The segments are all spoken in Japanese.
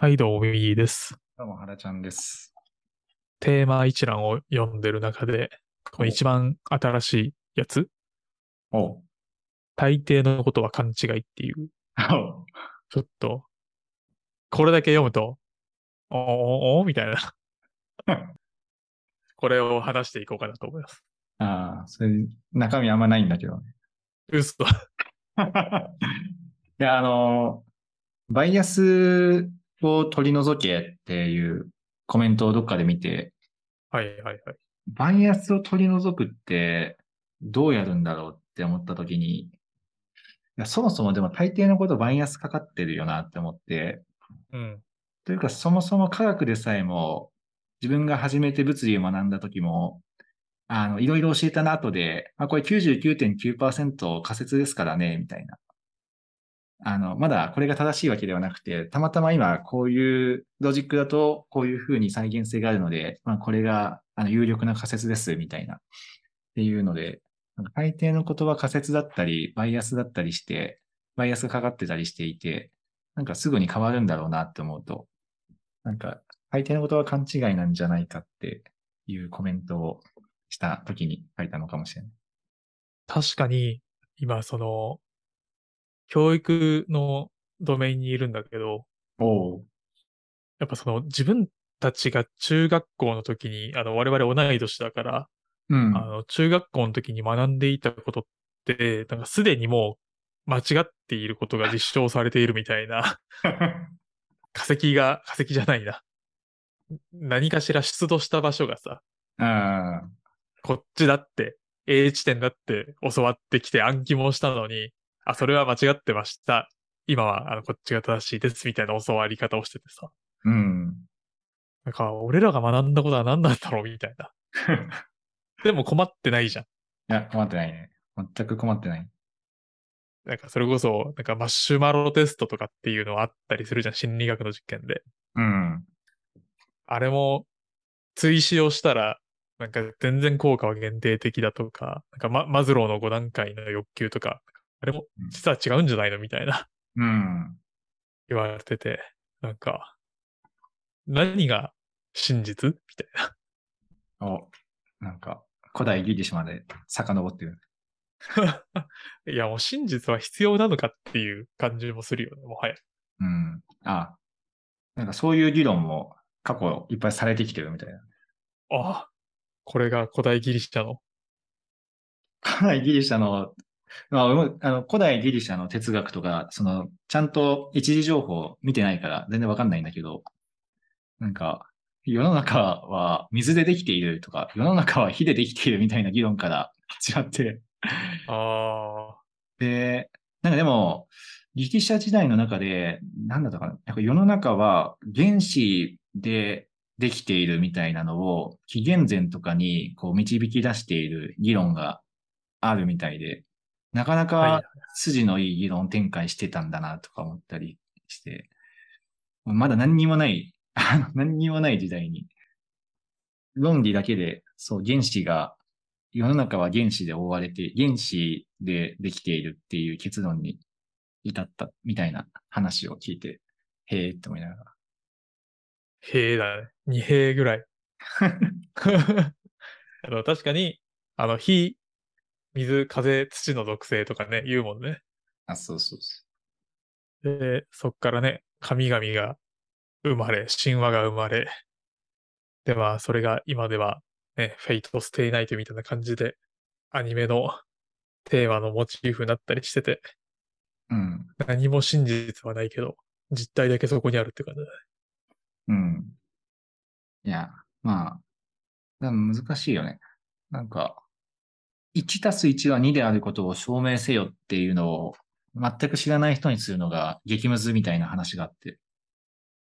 はい、どうも、右です。どうも、原ちゃんです。テーマ一覧を読んでる中で、この一番新しいやつ、おう。大抵のことは勘違いっていう、おうちょっと、これだけ読むと、おーおーおーみたいな。これを話していこうかなと思います。ああ、それ、中身あんまないんだけどね。嘘。いや、あの、バイアスを取り除けっていうコメントをどっかで見て、はいはいはい。バイアスを取り除くってどうやるんだろうって思った時に、いやそもそもでも大抵のことバイアスかかってるよなって思って、うん。というかそもそも科学でさえも自分が初めて物理を学んだ時も、あの、いろいろ教えたな後で、あ、これ99.9%仮説ですからね、みたいな。あの、まだこれが正しいわけではなくて、たまたま今こういうロジックだとこういう風に再現性があるので、まあこれがあの有力な仮説です、みたいな。っていうので、大抵のことは仮説だったり、バイアスだったりして、バイアスがかかってたりしていて、なんかすぐに変わるんだろうなって思うと、なんか大抵のことは勘違いなんじゃないかっていうコメントをした時に書いたのかもしれない。確かに、今その、教育のドメインにいるんだけど。やっぱその自分たちが中学校の時に、あの我々同い年だから、うん。あの、中学校の時に学んでいたことって、なんかすでにもう間違っていることが実証されているみたいな、化石が、化石じゃないな。何かしら出土した場所がさ、あこっちだって、A 地点だって教わってきて暗記もしたのに、あ、それは間違ってました。今は、あの、こっちが正しいです、みたいな教わり方をしててさ。うん。なんか、俺らが学んだことは何なんだろう、みたいな。でも困ってないじゃん。いや、困ってないね。全く困ってない。なんかそれこそ、なんかマシュマロテストとかっていうのあったりするじゃん、心理学の実験で。うん。あれも、追試をしたら、なんか全然効果は限定的だとか、なんかママズローの5段階の欲求とか、あれも実は違うんじゃないの？みたいなうん。言われてて、なんか、何が真実？みたいな。お、なんか、古代ギリシャまで遡ってる。いや、もう真実は必要なのかっていう感じもするよね、もはや。うん。あ、なんかそういう議論も過去いっぱいされてきてるみたいな。ああ、これが古代ギリシャの。古代ギリシャの、まあ、あの古代ギリシャの哲学とか、その、ちゃんと一時情報見てないから全然わかんないんだけど、なんか、世の中は水でできているとか、世の中は火でできているみたいな議論から始まって、ああ、で、なんかでも、ギリシャ時代の中で、なんだったかな、なんか世の中は原子でできているみたいなのを、紀元前とかにこう導き出している議論があるみたいで、なかなはいか筋のいい議論展開してたんだなとか思ったりして、まだ何にもない、何にもない時代に、論理だけで、そう、原子が、世の中は原子で覆われて、原子でできているっていう結論に至ったみたいな話を聞いて、へえって思いながら。兵だね。二兵ぐらい。あの確かに、あの、火、水、風、土の属性とかね、言うもんね。あ、そうそうそで、そっからね、神々が生まれ、神話が生まれ、で、まあ、それが今では、ね、 Fate/stay night みたいな感じで、アニメのテーマのモチーフになったりしてて、う。うん。何も真実はないけど、実態だけそこにあるって感じだね。うん。いや、まあ、難しいよね。なんか、1たす1は2であることを証明せよっていうのを全く知らない人にするのが激ムズみたいな話があって。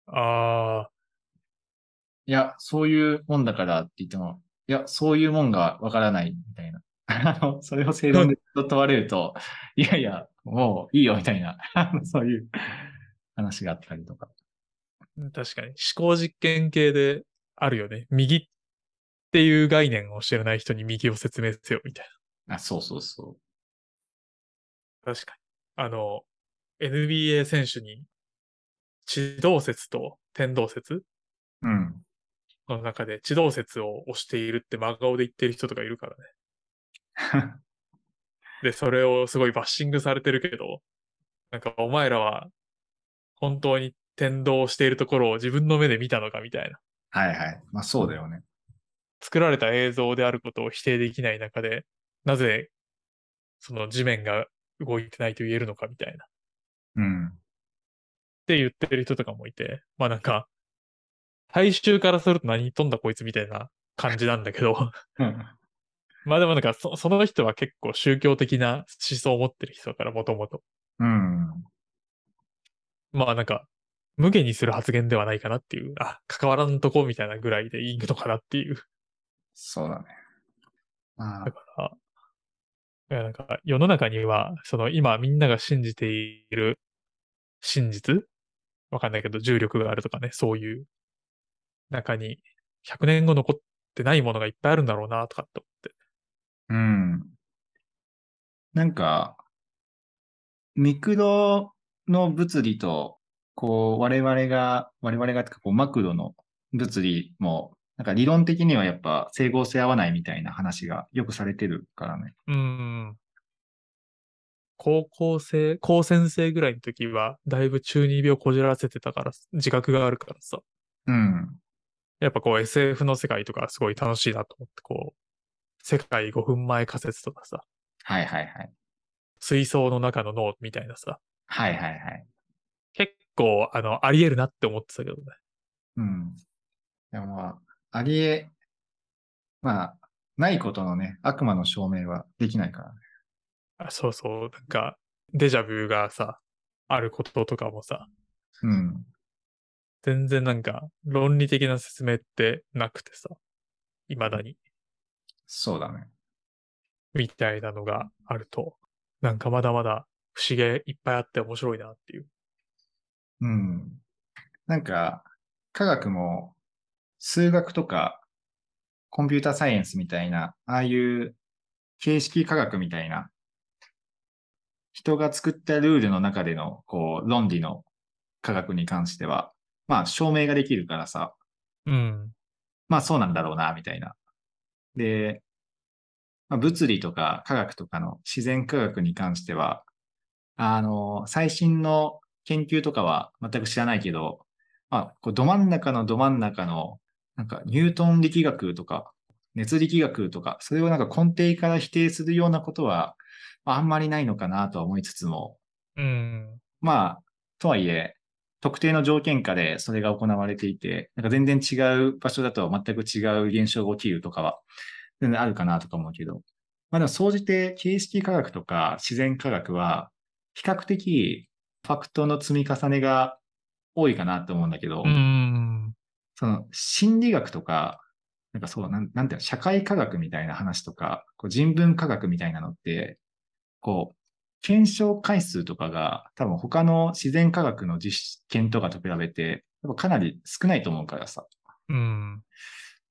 あいや、そういうもんだからって言っても、いや、そういうもんがわからないみたいな。あの、それを正論で問われると、いやいや、もういいよみたいな、そういう話があったりとか。ー、確かに思考実験系であるよね。右っていう概念を知らない人に右を説明せよみたいあ、そうそうそな。確かに。あの、NBA 選手に地動説と天動説？うん。の中で地動説を推しているって真顔で言ってる人とかいるからね。で、それをすごいバッシングされてるけど、なんかお前らは本当に天動しているところを自分の目で見たのかみたいな。はいはい。まあそうだよね。作られた映像であることを否定できない中で、なぜその地面が動いてないと言えるのかみたいな。っうん。て言ってる人とかもいて、まあなんか、大衆からすると何言っとんだこいつみたいな感じなんだけど、まあでもなんかそその人は結構宗教的な思想を持ってる人だからもともと。うん。まあなんか、無限にする発言ではないかなっていう、あ、関わらんとこみたいなぐらいでいいのかなっていう。そうだね。まあだ、から、なんか世の中には、その今みんなが信じている真実？わかんないけど重力があるとかね、そういう中に100年後残ってないものがいっぱいあるんだろうなとかって思って。うん。なんか、ミクロの物理と、こう、我々が、我々が、こう、マクロの物理も、なんか理論的にはやっぱ整合性合わないみたいな話がよくされてるからね。うーん。高校生、高専生ぐらいの時は、だいぶ中二病こじらせてたから、自覚があるからさ。うん。やっぱこう SF の世界とかすごい楽しいなと思って、こう、世界5分前仮説とかさ、はいはいはい。水槽の中の脳みたいなさ、はいはいはい。結構、あの、あり得るなって思ってたけどね。うん。でもまあ、ありえ、まあ、ないことのね、悪魔の証明はできないからね。あそうそう、なんか、デジャブがさ、あることとかもさ、うん。全然なんか、論理的な説明ってなくてさ、未だに、そうだね。みたいなのがあると、なんかまだまだ不思議いっぱいあって面白いなっていう。うん。なんか、科学も、数学とか、コンピュータサイエンスみたいな、ああいう形式科学みたいな、人が作ったルールの中での、こう、論理の科学に関しては、まあ、証明ができるからさ、うん。まあそうなんだろうな、みたいな。で、まあ、物理とか科学とかの自然科学に関しては、あの、最新の研究とかは全く知らないけど、まあ、こうど真ん中のど真ん中の、なんかニュートン力学とか、熱力学とか、それをなんか根底から否定するようなことは、まああんまりないのかなとは思いつつも、うん。まあ、とはいえ、特定の条件下でそれが行われていて、なんか全然違う場所だと全く違う現象が起きるとかは、全然あるかなとか思うけど、まあでも総じて形式科学とか自然科学は、比較的ファクトの積み重ねが多いかなと思うんだけど、うん。その心理学とか、なんかそう、なんなんていうの、社会科学みたいな話とか、こう人文科学みたいなのって、こう、検証回数とかが多分他の自然科学の実験とかと比べて、やっぱかなり少ないと思うからさ、うん。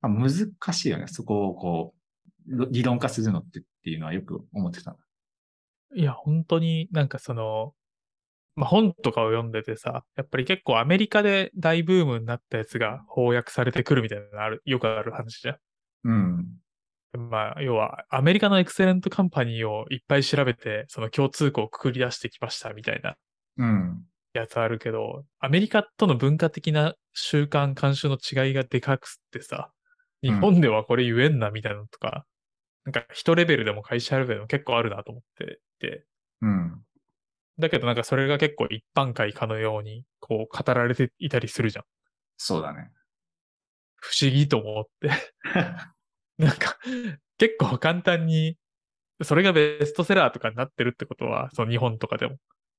まあ、難しいよね。そこをこう、ろ理論化するのってっていうのはよく思ってた。いや、本当になんかその、まあ、本とかを読んでてさ、やっぱり結構アメリカで大ブームになったやつが翻訳されてくるみたいなのある、よくある話じゃん。うん。まあ、要は、アメリカのエクセレントカンパニーをいっぱい調べて、その共通項をくくり出してきましたみたいなうん。やつあるけど、アメリカとの文化的な習慣、慣習の違いがでかくってさ、日本ではこれ言えんなみたいなのとか、なんか人レベルでも会社レベルでも結構あるなと思ってて、うん。だけどなんかそれが結構一般会かのように、こう語られていたりするじゃん。そうだね。不思議と思って。なんか、結構簡単に、それがベストセラーとかになってるってことは、その日本とかでも、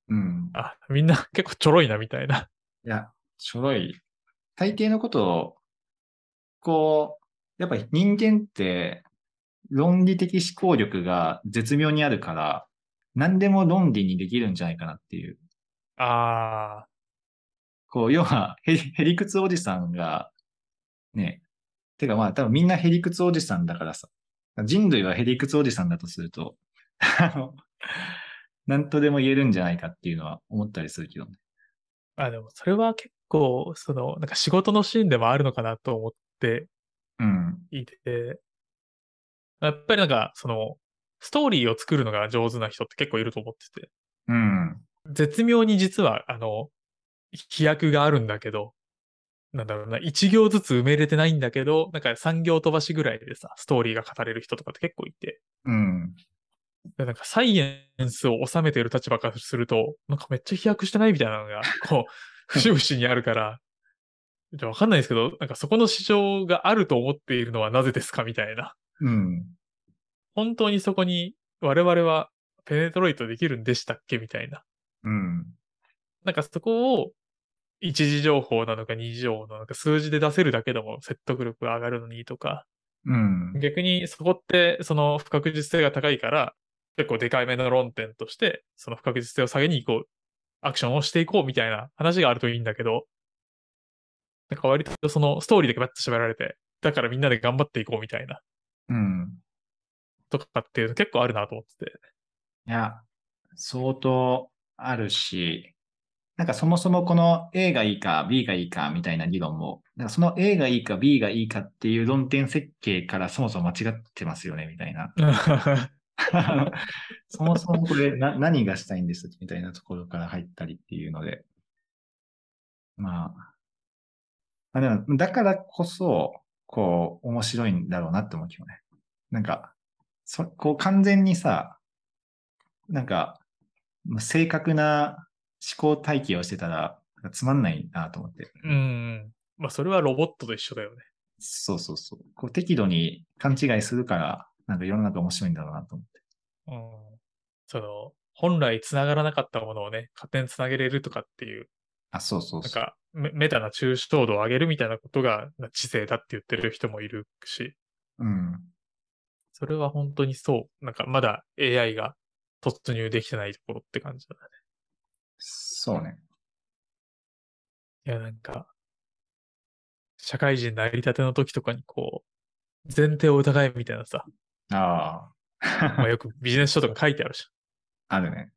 うん。あ、みんな 結構ちょろいなみたいな。いや、ちょろい。大抵のことを、こう、やっぱり人間って論理的思考力が絶妙にあるから、何でも論理にできるんじゃないかなっていう。あこう、要は、へり、へりくつおじさんが、ね、てかまあ多分みんなへりくつおじさんだからさ、人類はへりくつおじさんだとすると、あの、何とでも言えるんじゃないかっていうのは思ったりするけどね。ーあ、でもそれは結構、その、なんか仕事のシーンでもあるのかなと思ってうん。いて、やっぱりなんか、その、ストーリーを作るのが上手な人って結構いると思ってて、うん。絶妙に実は、あの、飛躍があるんだけど、なんだろうな、一行ずつ埋め入れてないんだけど、なんか三行飛ばしぐらいでさ、ストーリーが語れる人とかって結構いて、うん。でなんかサイエンスを収めている立場からすると、なんかめっちゃ飛躍してないみたいなのが、こう、節々にあるから、じゃあわかんないですけど、なんかそこの市場があると思っているのはなぜですかみたいな。うん。本当にそこに我々はペネトロイトできるんでしたっけみたいな。うん。なんかそこを一時情報なのか二次情報なのか数字で出せるだけでも説得力が上がるのにとか、うん。逆にそこってその不確実性が高いから、結構でかいめの論点として、その不確実性を下げに行こう、アクションをしていこうみたいな話があるといいんだけど、なんか割とそのストーリーだけバッと喋られて、だからみんなで頑張っていこうみたいな、うん。とかっていうの結構あるなと思ってて。いや、相当あるし、なんかそもそもこの A がいいか B がいいかみたいな議論も、なんかその A がいいか B がいいかっていう論点設計からそもそも間違ってますよねみたいな。そもそもこれな何がしたいんですみたいなところから入ったりっていうので。まあ。まあでも、だからこそ、こう、面白いんだろうなって思うけどね。なんか、そ、こう完全にさ、なんか、正確な思考体系をしてたら、つまんないなと思って。うん。まあそれはロボットと一緒だよね。そうそうそう。こう適度に勘違いするから、なんか世の中面白いんだろうなと思って。うん。その、本来繋がらなかったものをね、勝手に繋げれるとかっていう、あ、そうそうそう。なんかメ、メタな抽象度を上げるみたいなことがな知性だって言ってる人もいるし、うん。それは本当にそう。なんかまだ AI が突入できてないところって感じだね。そうね。いや、なんか、社会人なりたての時とかにこう、前提を疑えみたいなさ、あまあ、あ。よくビジネス書とか書いてあるじ あるね。ゃん。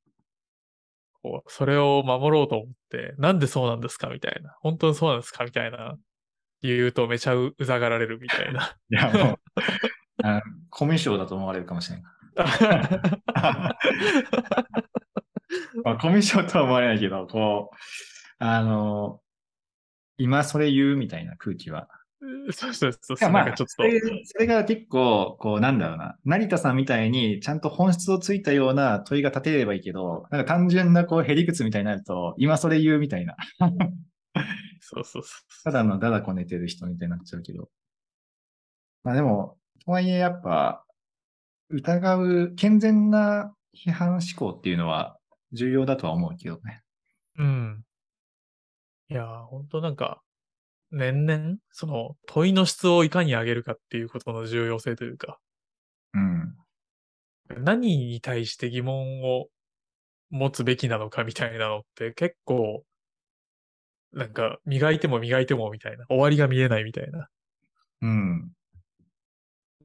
こう、それを守ろうと思って、なんでそうなんですかみたいな。本当にそうなんですかみたいな。言うとめちゃううざがられるみたいな。いや、もう、あコミュ障だと思われるかもしれない。まあ、コミュ障とは思われないけど、こう、あの、今それ言うみたいな空気は。そうそうそうまあ、なんかちょっとそ、れそれが結構、こう、なんだろうな。成田さんみたいに、ちゃんと本質をついたような問いが立てればいいけど、なんか単純な、こう、へりくつみたいになると、今それ言うみたいな。そうそうそ ただのだだこ寝てる人みたいになっちゃうけど。まあでも、とはいえやっぱ、疑う、健全な批判思考っていうのは重要だとは思うけどね。う。うん。いやー、本当なんか、年々、その問いの質をいかに上げるかっていうことの重要性というか、うん。何に対して疑問を持つべきなのかみたいなのって結構、なんか磨いても磨いてもみたいな、終わりが見えないみたいな。うん。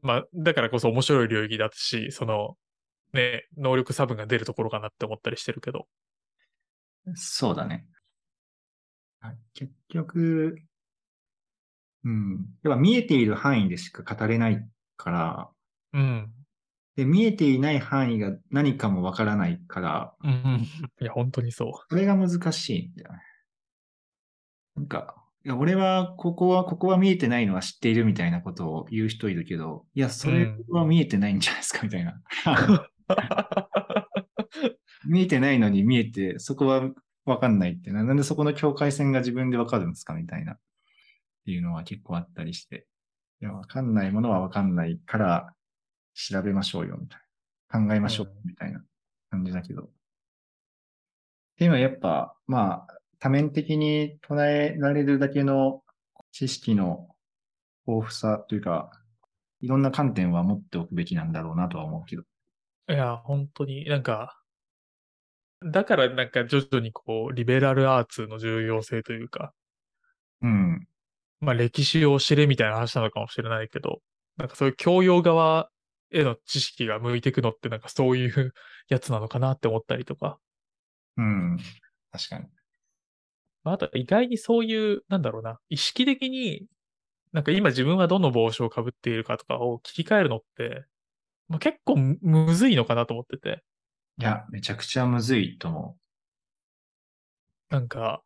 まあ、だからこそ面白い領域だし、その、ね、能力差分が出るところかなって思ったりしてるけど。そうだね。あ結局、うん。要は見えている範囲でしか語れないから、うん。で、見えていない範囲が何かもわからないから、うんうん。いや、本当にそう。それが難しいんだよね。なんか、いや俺は、ここは、ここは見えてないのは知っているみたいなことを言う人いるけど、いや、それは見えてないんじゃないですか、みたいな。見えてないのに見えて、そこはわかんないってな。なんでそこの境界線が自分でわかるんですかみたいな。っていうのは結構あったりして。いや、わかんないものはわかんないから調べましょうよ、みたいな。考えましょううん、みたいな感じだけど。っていうのはやっぱ、まあ、多面的に捉えられるだけの知識の豊富さというか、いろんな観点は持っておくべきなんだろうなとは思うけど。いや、本当になんか、だからなんか徐々にこう、リベラルアーツの重要性というか、うん。まあ歴史を知れみたいな話なのかもしれないけど、なんかそういう教養側への知識が向いていくのってなんかそういうやつなのかなって思ったりとか。うん。確かに。まあ、あと意外にそういう、なんだろうな、意識的に、なんか今自分はどの帽子をかぶっているかとかを切り替えるのって、まあ、結構むむずいのかなと思ってて。いや、めちゃくちゃむずいと思なんか、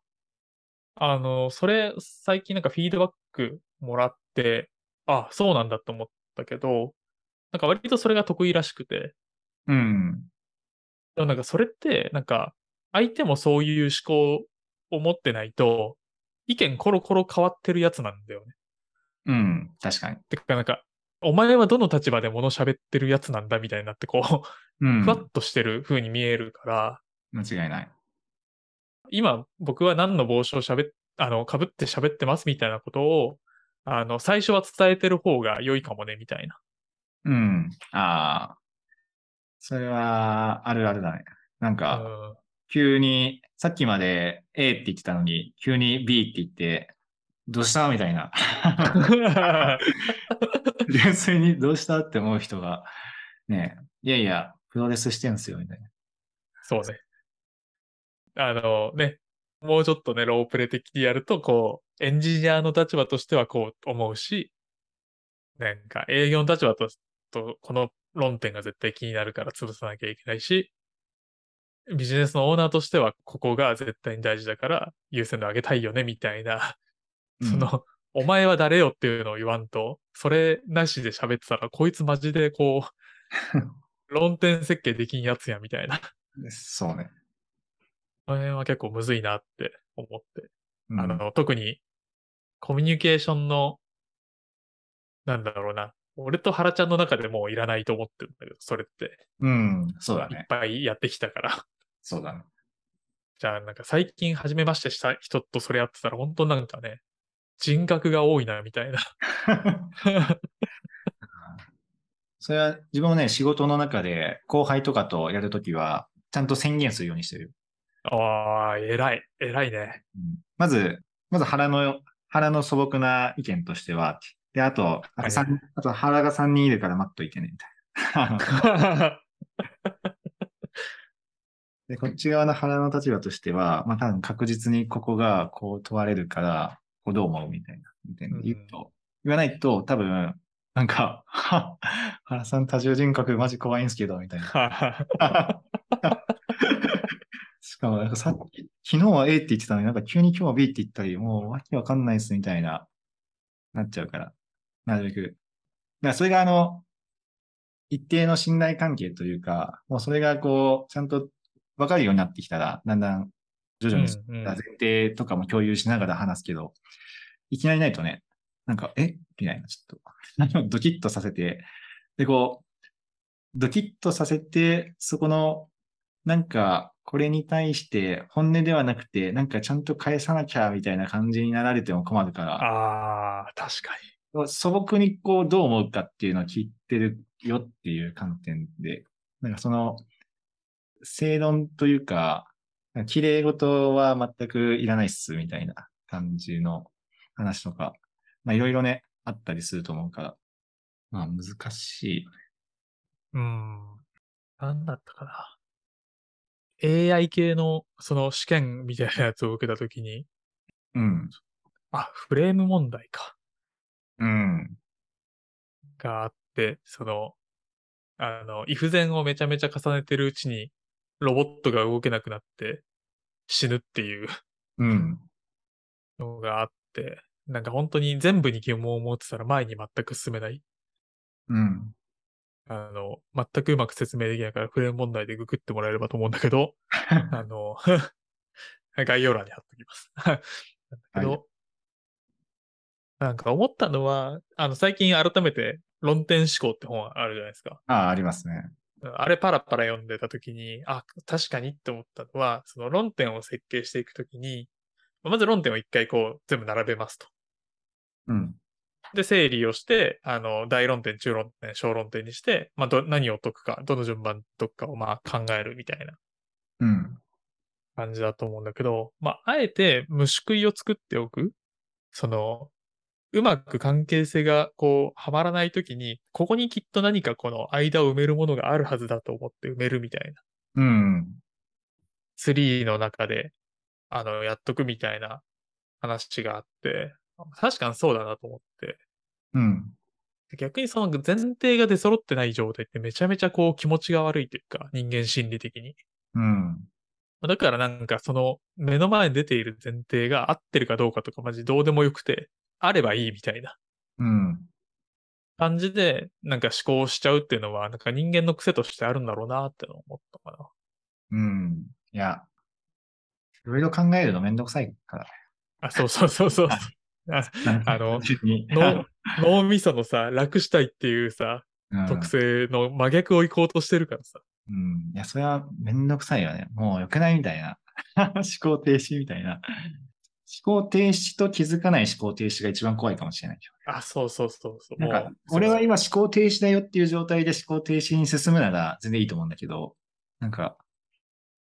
あの、それ、最近なんかフィードバックもらって、あ、そうなんだと思ったけど、なんか割とそれが得意らしくて、う。うん。でもなんかそれって、なんか、相手もそういう思考を持ってないと、意見コロコロ変わってるやつなんだよね。うん。確かに。てかなんか、お前はどの立場で物喋ってるやつなんだみたいになって、こう、うん。ふわっとしてる風に見えるから、間違いない。今僕は何の帽子を喋っ、あの、被って喋ってますみたいなことを、あの、最初は伝えてる方が良いかもね、みたいな。うん。ああ。それは、あるあるだね。なんうか、ん。急に、さっきまで A って言ってたのに、急に B って言って、どうした？みたいな。純粋にどうした？って思う人が、ねいやいや、プロレスしてんすよ、みたいな。そうね。あのね、もうちょっとね、ロープレ的にやると、こう、エンジニアの立場としてはこう思うし、なんか営業の立場と、とこの論点が絶対気になるから潰さなきゃいけないし、ビジネスのオーナーとしてはここが絶対に大事だから優先度上げたいよね、みたいな、その、お前は誰よっていうのを言わんと、それなしで喋ってたら、こいつマジでこう、論点設計できんやつや、みたいな。うん、そうね。この辺は結構むずいなって思って。うんあの、特に、コミュニケーションの、なんだろうな。俺と原ちゃんの中でもういらないと思ってるんだけど、それって。うん、そうだいっね。ぱいやってきたから。そうだね。じゃあ、なんか最近初めましてした人とそれやってたら、本当なんかね、人格が多いな、みたいな。それは自分もね、仕事の中で後輩とかとやるときは、ちゃんと宣言するようにしてる。ああ、偉い。偉いね。うんまず、まず腹の、腹の素朴な意見としては、で、あと、あと三あと腹が3人いるから待っといてね、みたいな。で、こっち側の腹の立場としては、まあ多分確実にここがこう問われるから、こうどう思うみたいな、みたいな言うと、言わないと多分、なんか、は 原さん多重人格マジ怖いんすけど、みたいな。しかも、なんかさっき、昨日は A って言ってたのに、なんか急に今日は B って言ったり、もうわけわかんないっすみたいな、なっちゃうから、なるべく。だからそれがあの、一定の信頼関係というか、もうそれがこう、ちゃんとわかるようになってきたら、だんだん徐々にうんうん。前提とかも共有しながら話すけど、いきなりないとね、なんか、え？みたいな、ちょっと、ドキッとさせて、で、こう、ドキッとさせて、そこの、なんか、これに対して本音ではなくて、なんかちゃんと返さなきゃみたいな感じになられても困るから、ああ、確か素朴にこうどう思うかっていうのを聞いてるよっていう観点で、なんかその、正論というか、綺麗事は全くいらないっすみたいな感じの話とか、まあいろいろね、あったりすると思うから、まあ難しい。に。うん。なんだったかな。AI 系のその試験みたいなやつを受けたときに、うん。あ、フレーム問題か。うん。があって、その、あの、if 前をめちゃめちゃ重ねてるうちに、ロボットが動けなくなって死ぬっていううん。のがあって、なんか本当に全部に疑問を持ってたら前に全く進めない。うん。あの、全くうまく説明できないからフレーム問題でググってもらえればと思うんだけど、あの、概要欄に貼っときます。なんだけど、はいなんか思ったのは、あの、最近改めて論点思考って本あるじゃないですか。ああ、ありますね。あれパラパラ読んでたときに、あ、確かにって思ったのは、その論点を設計していくときに、まず論点を一回こう全部並べますと。うん。で、整理をして、あの、大論点、中論点、小論点にして、まあ、ど、何を解くか、どの順番解くかをまあ考えるみたいなうん。感じだと思うんだけど、まあ、あえて虫食いを作っておく。その、うまく関係性がこう、はまらないときに、ここにきっと何かこの間を埋めるものがあるはずだと思って埋めるみたいな。うん。ツリーの中で、あの、やっとくみたいな話があって、確かにそうだなと思って。うん。逆にその前提が出揃ってない状態ってめちゃめちゃこう気持ちが悪いというか、人間心理的に。うん。だからなんかその目の前に出ている前提が合ってるかどうかとかマジどうでもよくて、あればいいみたいなうん。感じでなんか思考しちゃうっていうのはなんか人間の癖としてあるんだろうなって思ったかうん。いや、いろいろ考えるのめんどくさいから。な。あ、そうそうそうそう。ああの脳脳みそのさ、楽したいっていうさ、うん特性の真逆を行こうとしてるからさ。うん。いや、それはめんどくさいよね。もう良くないみたいな。思考停止みたいな。思考停止と気づかない思考停止が一番怖いかもしれない。あ、そうそうそうそう。なんか俺は今思考停止だよっていう状態で思考停止に進むなら全然いいと思うんだけど、なんか、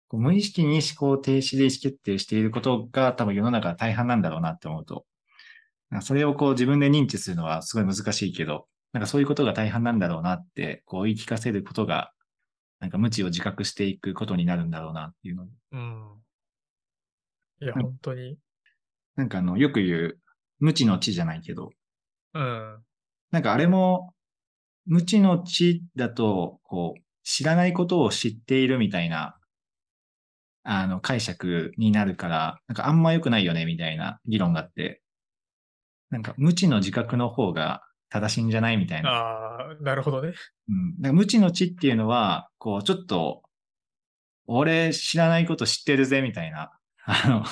こう無意識に思考停止で意思決定していることが多分世の中大半なんだろうなって思うと、それをこう自分で認知するのはすごい難しいけど、なんかそういうことが大半なんだろうなって、こう言い聞かせることが、なんか無知を自覚していくことになるんだろうなっていうので、うん。いや、うん本当に。なんかあの、よく言う、無知の知じゃないけど、うん。なんかあれも、無知の知だと、こう、知らないことを知っているみたいな、あの、解釈になるから、なんかあんま良くないよね、みたいな議論があって、なんか無知の自覚の方が正しいんじゃないみたいな。ああ、なるほどね。うん。なんか無知の知っていうのは、こう、ちょっと、俺知らないこと知ってるぜ、みたいな。あの、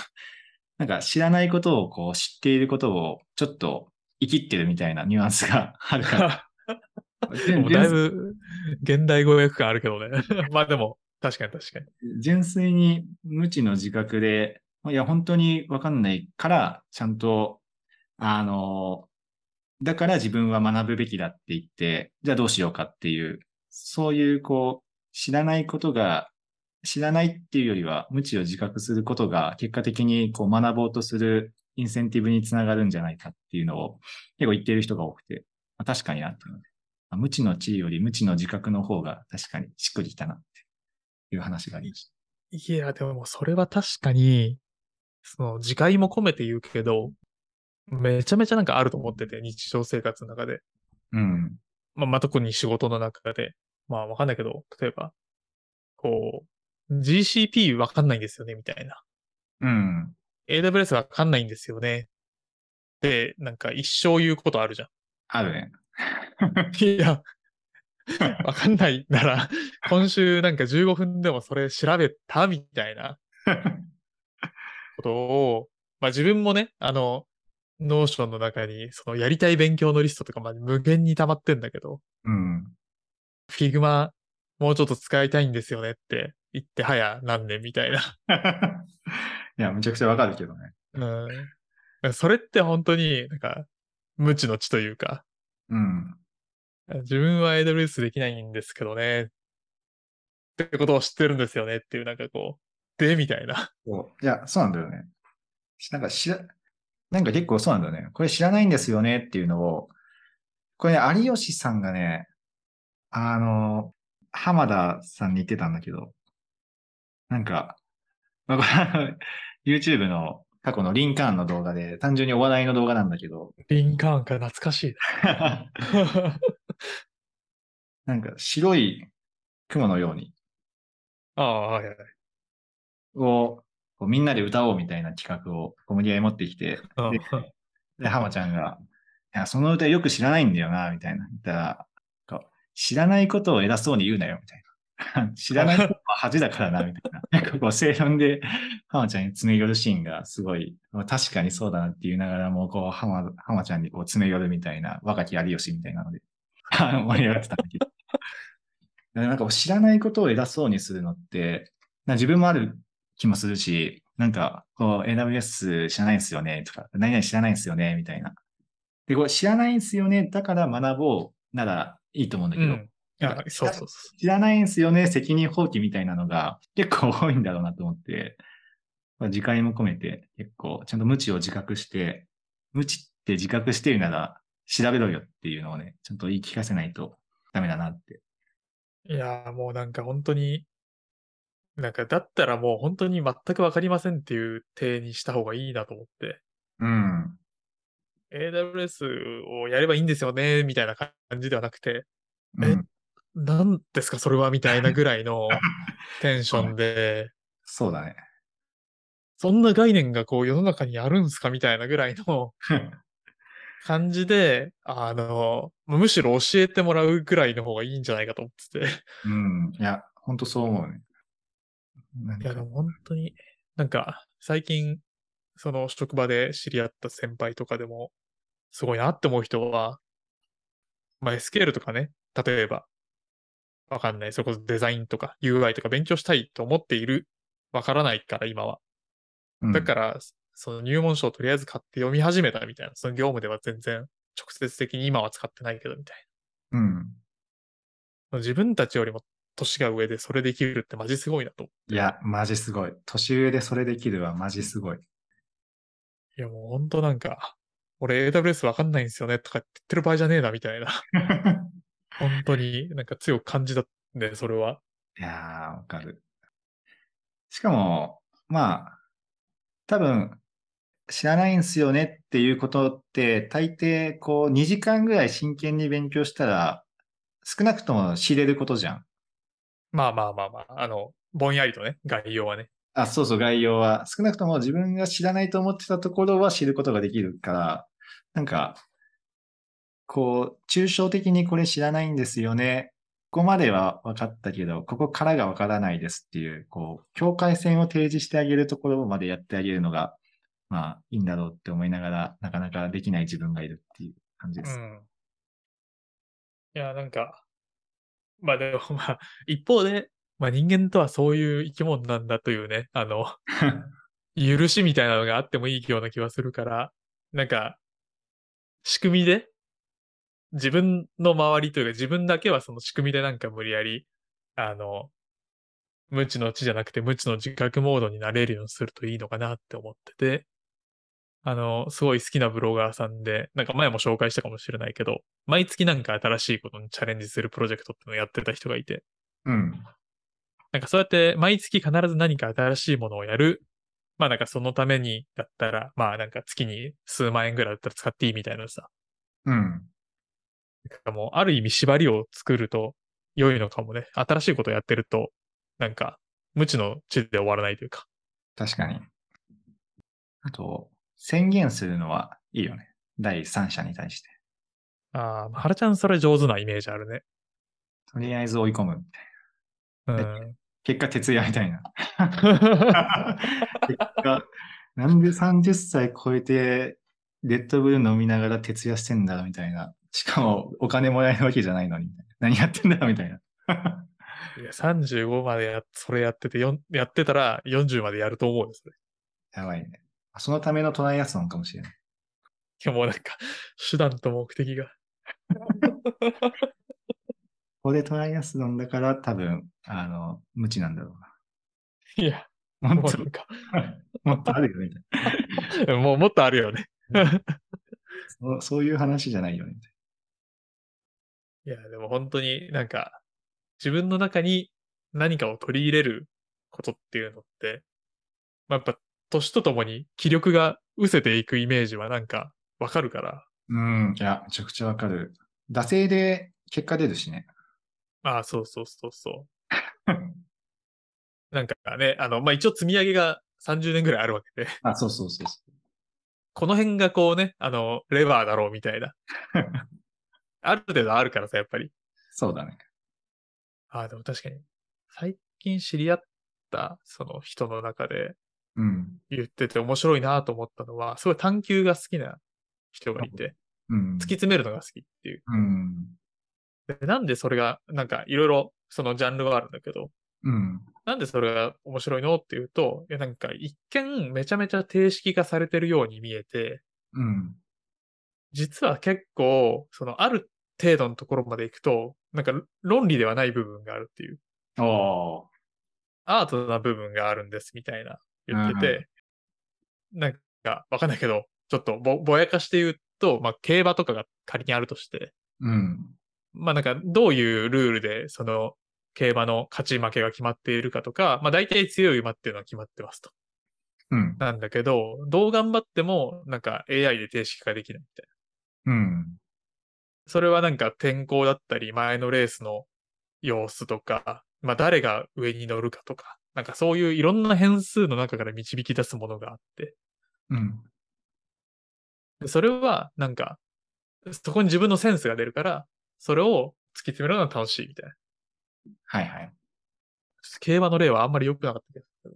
なんか知らないことをこう知っていることをちょっと生きってるみたいなニュアンスが あるから。もうだいぶ現代語訳感あるけどね。まあでも、確かに確かに。純粋に無知の自覚で、いや、本当にわかんないから、ちゃんと、あの、だから自分は学ぶべきだって言って、じゃあどうしようかっていう、そういう、こう、知らないことが、知らないっていうよりは、無知を自覚することが、結果的にこう学ぼうとするインセンティブにつながるんじゃないかっていうのを、結構言っている人が多くて、まあ、確かになっていうので、あ無知の知より無知の自覚の方が確かにしっくりきたなっていう話がありました。いや、でもそれは確かに、その自戒も込めて言うけど、めちゃめちゃなんかあると思ってて、日常生活の中で。うん。まあ、まあ、特に仕事の中で。まあ、わかんないけど、例えば、こう、GCP わかんないんですよね、みたいな。うん。AWS わかんないんですよね。で、なんか一生言うことあるじゃあるね。ん。いや、わかんないなら、今週なんか15分でもそれ調べたみたいなことを、まあ自分もね、あの、 Notion の中に、そのやりたい勉強のリストとかまで無限に溜まってんだけど、うん。Figma もうちょっと使いたいんですよねって言って早何年みたいな。いや、むちゃくちゃわかるけどね。うん。それって本当になんか無知の知というか、うん。自分は AWS できないんですけどね。ってことを知ってるんですよねっていうなんかこう、で、みたいな。そういや、そうなんだよね。なんか知ら、なんか結構そうなんだよね。これ知らないんですよねっていうのを、これね、有吉さんがね、あの、浜田さんに言ってたんだけど、なんか、まあ、YouTube の過去のリンカーンの動画で、単純にお話題の動画なんだけど、リンカーンか懐かしいな。なんか白い雲のように、ああ、はいはい。をこうみんなで歌おうみたいな企画を無理やり持ってきて、うんでで、浜ちゃんが、いや、その歌よく知らないんだよな、みたいな。言ったら、知らないことを偉そうに言うなよ、みたいな。知らないことは恥だからな、みたいな。なんかこう、正論で浜ちゃんに詰め寄るシーンがすごい、まあ確かにそうだなって言いながらも、こう、浜、浜ちゃんにこう詰め寄るみたいな、若き有吉みたいなので、盛り上がってたんだけど。でなんか知らないことを偉そうにするのって、自分もある気もするし、なんか、こう、AWS 知らないんですよね、とか、何々知らないんですよね、みたいな。で、これ知らないんですよね、だから学ぼうならいいと思うんだけど、うん。いや、そうそうそ知らないんですよね、責任放棄みたいなのが 結構多いんだろうなと思って、まあ自戒も込めて結構ちゃんと無知を自覚して、無知って自覚してるなら調べろよっていうのをね、ちゃんと言い聞かせないとダメだなって。う。いや、もうなんか本当に、なんか、だったらもう本当に全くわかりませんっていう体にした方がいいなと思って。うん。AWS をやればいいんですよね、みたいな感じではなくて、えうん、何ですかそれはみたいなぐらいの テンションで、そうだね。そんな概念がこう世の中にあるんすかみたいなぐらいの 感じで、あの、むしろ教えてもらうぐらいの方がいいんじゃないかと思ってて。うん。いや、ほんとそう思うね。なんいや、でかも本当に、なんか、最近、その職場で知り合った先輩とかでも、すごいなって思う人は、まあ、SQL とかね、例えば、わかんない、それこそデザインとか UI とか勉強したいと思っている、わからないから今は。うんだから、その入門書をとりあえず買って読み始めたみたいな、その業務では全然直接的に今は使ってないけどみたいうん。な。自分たちよりも年が上でそれできるってマジすごいなと。いや、マジすごい。年上でそれできるはマジすごい。いやもう本当なんか、俺 AWS わかんないんですよねとか言ってる場合じゃねえなみたいな。本当になんか強く感じたんで、それは。いやー、わかる。しかも、まあ、多分、知らないんすよねっていうことって、大抵、こう、2時間ぐらい真剣に勉強したら、少なくとも知れることじゃん。まあまあまあまあ、あの、ぼんやりとね、概要はね。あ、そうそう、概要は。少なくとも自分が知らないと思ってたところは知ることができるから、なんか、こう、抽象的にこれ知らないんですよね。ここまでは分かったけど、ここからが分からないですっていう、こう、境界線を提示してあげるところまでやってあげるのが、まあ、いいんだろうって思いながら、なかなかできない自分がいるっていう感じです。うん。いや、なんか、まあでもまあ、一方で、まあ人間とはそういう生き物なんだというね、あの、許しみたいなのがあってもいいような気はするから、なんか、仕組みで、自分の周りというか自分だけはその仕組みでなんか無理やり、あの、無知の知じゃなくて無知の自覚モードになれるようにするといいのかなって思ってて、あの、すごい好きなブロガーさんで、なんか前も紹介したかもしれないけど、毎月なんか新しいことにチャレンジするプロジェクトっていうのをやってた人がいて、うん。なんかそうやって毎月必ず何か新しいものをやる。まあなんかそのためにだったら、まあなんか月に数万円ぐらいだったら使っていいみたいなさ。うん。もうある意味縛りを作ると良いのかもね。新しいことをやってると、なんか無知の知で終わらないというか。確かに。あと、宣言するのはいいよね。第三者に対して。ああ、まあ原ちゃんそれ上手なイメージあるね。とりあえず追い込むみたいな。うん。結果、徹夜みたいな。結果、なんで30歳超えて、レッドブル飲みながら徹夜してんだみたいな。しかも、お金もらえるわけじゃないのに。何やってんだみたいな。いや、35までや、それやってて、やってたら40までやると思うよ、それ。やばいね。そのためのトライアスロンかもしれない。いやもうなんか、手段と目的が。ここでトライアスロンだから多分、あの、無知なんだろういや、な。もっと もっとあるよね。みたいもうもっとあるよね。な そうそういう話じゃないよね。みたいいや、でも本当になんか、自分の中に何かを取り入れることっていうのって、まあ、やっぱ年とともに気力が失せていくイメージはなんかわかるから、なうん。いや、めちゃくちゃわかる。惰性で結果出るしね。ああ、そうそうそうそう。なんかね、あの、まあ、一応積み上げが30年ぐらいあるわけで、あ、そうそうそうそこの辺がこうね、あの、レバーだろうみたいな。う。ある程度あるからさ、やっぱり。そうだね。ああ、でも確かに。最近知り合った、その人の中でうん。言ってて面白いなと思ったのは、すごい探求が好きな人がいて、うん。突き詰めるのが好きっていう。うん。でなんでそれが、なんかいろいろそのジャンルはあるんだけど、うん。なんでそれが面白いのっていうと、いやなんか一見めちゃめちゃ定式化されてるように見えて、うん。実は結構、そのある程度のところまで行くと、なんか論理ではない部分があるっていう、おー。アートな部分があるんですみたいな言ってて、なんかわかんないけど、ちょっとぼぼやかして言うと、まあ競馬とかが仮にあるとして、うん。まあなんかどういうルールでその競馬の勝ち負けが決まっているかとか、まあ大体強い馬っていうのは決まってますと。うん。なんだけど、どう頑張っても、なんか AI で定式化できないみたいな。うん。それはなんか天候だったり、前のレースの様子とか、まあ誰が上に乗るかとか、なんかそういういろんな変数の中から導き出すものがあって、うん。でそれはなんか、そこに自分のセンスが出るから、それを突き詰めるのが楽しいみたいな。はいはい。競馬の例はあんまり良くなかったけど。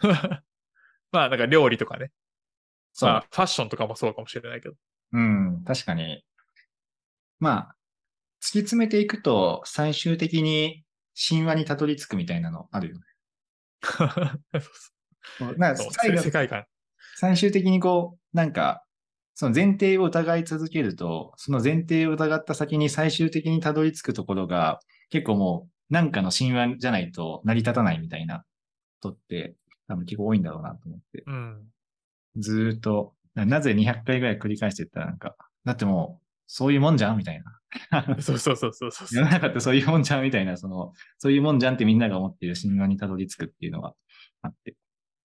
まあなんか料理とかね。そう。まあファッションとかもそうかもしれないけど。うん。確かに。まあ、突き詰めていくと、最終的に神話にたどり着くみたいなのあるよね。そうなんかそう最後世界観。最終的にこう、なんか、その前提を疑い続けると、その前提を疑った先に最終的にたどり着くところが、結構もう、なんかの神話じゃないと成り立たないみたいなことって、多分結構多いんだろうなと思って。うん。ずーっと、ななぜ200回ぐらい繰り返していったらなんか、だってもう、そういうもんじゃんみたいな。そうそうそうそうそう。世の中ってそういうもんじゃんみたいな、その、そういうもんじゃんってみんなが思っている神話にたどり着くっていうのがあって、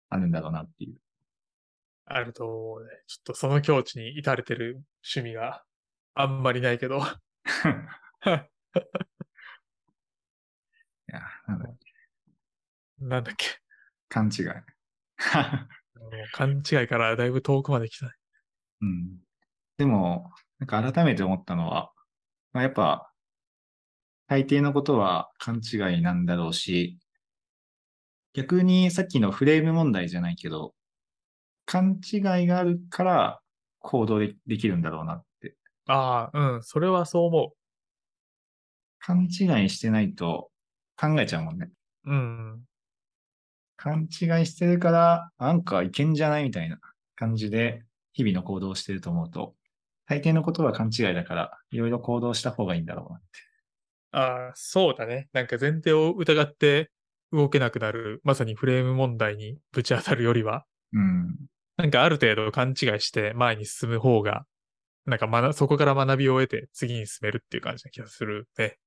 あるんだろうなっていう。あると思うね。ちょっとその境地に至れてる趣味があんまりないけど。いや、なんだなんだっけ。勘違い。勘違いからだいぶ遠くまで来たね。うん。でも、なんか改めて思ったのは、まあ、やっぱ、大抵のことは勘違いなんだろうし、逆にさっきのフレーム問題じゃないけど、勘違いがあるから行動でできるんだろうなって。ああ、うん。それはそう思勘違いしてないと考えちゃうもんね。う。うん。勘違いしてるから、なんかいけんじゃないみたいな感じで日々の行動をしてると思うと、大抵のことは勘違いだから、いろいろ行動した方がいいんだろうなって。ああ、そうだね。なんか前提を疑って動けなくなる、まさにフレーム問題にぶち当たるよりは、うん。なんかある程度勘違いして前に進む方が、なんか学そこから学びを得て次に進めるっていう感じな気がするね。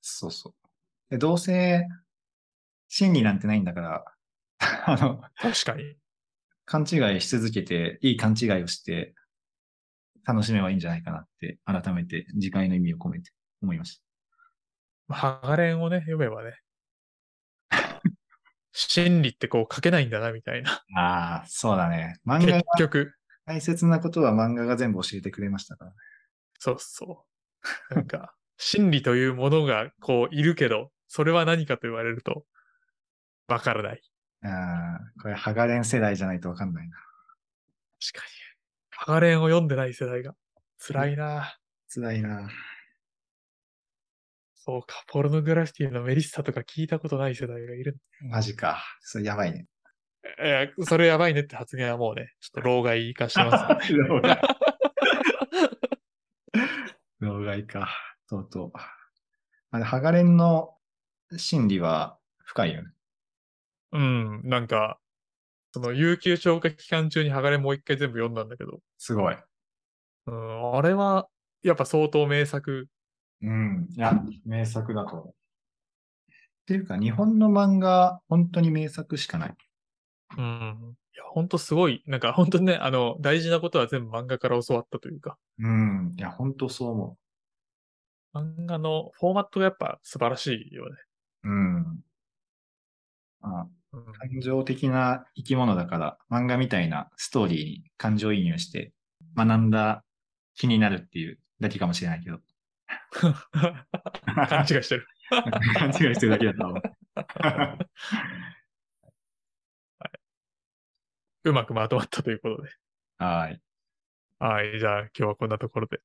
そうそう。でどうせ、真理なんてないんだから、あの、確かに。勘違いし続けて、いい勘違いをして、楽しめばいいんじゃないかなって、改めて次回の意味を込めて思いましまあハガレンをね、読めばね。真理ってこう書けないんだな、みたいな。た。ああ、そうだね。漫画が結局。大切なことは漫画が全部教えてくれましたからね。そうそう。なんか、真理というものがこういるけど、それは何かと言われると、わからない。ああ、これ、ハガレン世代じゃないとわかんないな。確かに。ハガレンを読んでない世代が辛いな。辛いな。そうか、ポルノグラフィティのメリッサとか聞いたことない世代がいる。マジか。それやばいね。えーそれやばいねって発言はもうね、ちょっと老害化してます、ね。老害。老害か。とうとう。あれ、ハガレンの心理は深いよね。うん、なんか、その有給消化期間中にハガレンもう一回全部読んだんだけど、すごい。うん、あれはやっぱ相当名作。うん。いや、名作だと。っていうか、日本の漫画、本当に名作しかない。うん。いや、ほんとすごい。なんか本当にね、あの、大事なことは全部漫画から教わったというか、うん。いや、本当そう思漫画のフォーマットがやっぱ素晴らしいよね。う。うん。あうん、感情的な生き物だから、漫画みたいなストーリーに感情移入して学んだ気になるっていうだけかもしれないけど。勘違いしてる。勘違いしてるだけだと思う。うまくまとまったということで。はい。はい、じゃあ今日はこんなところで。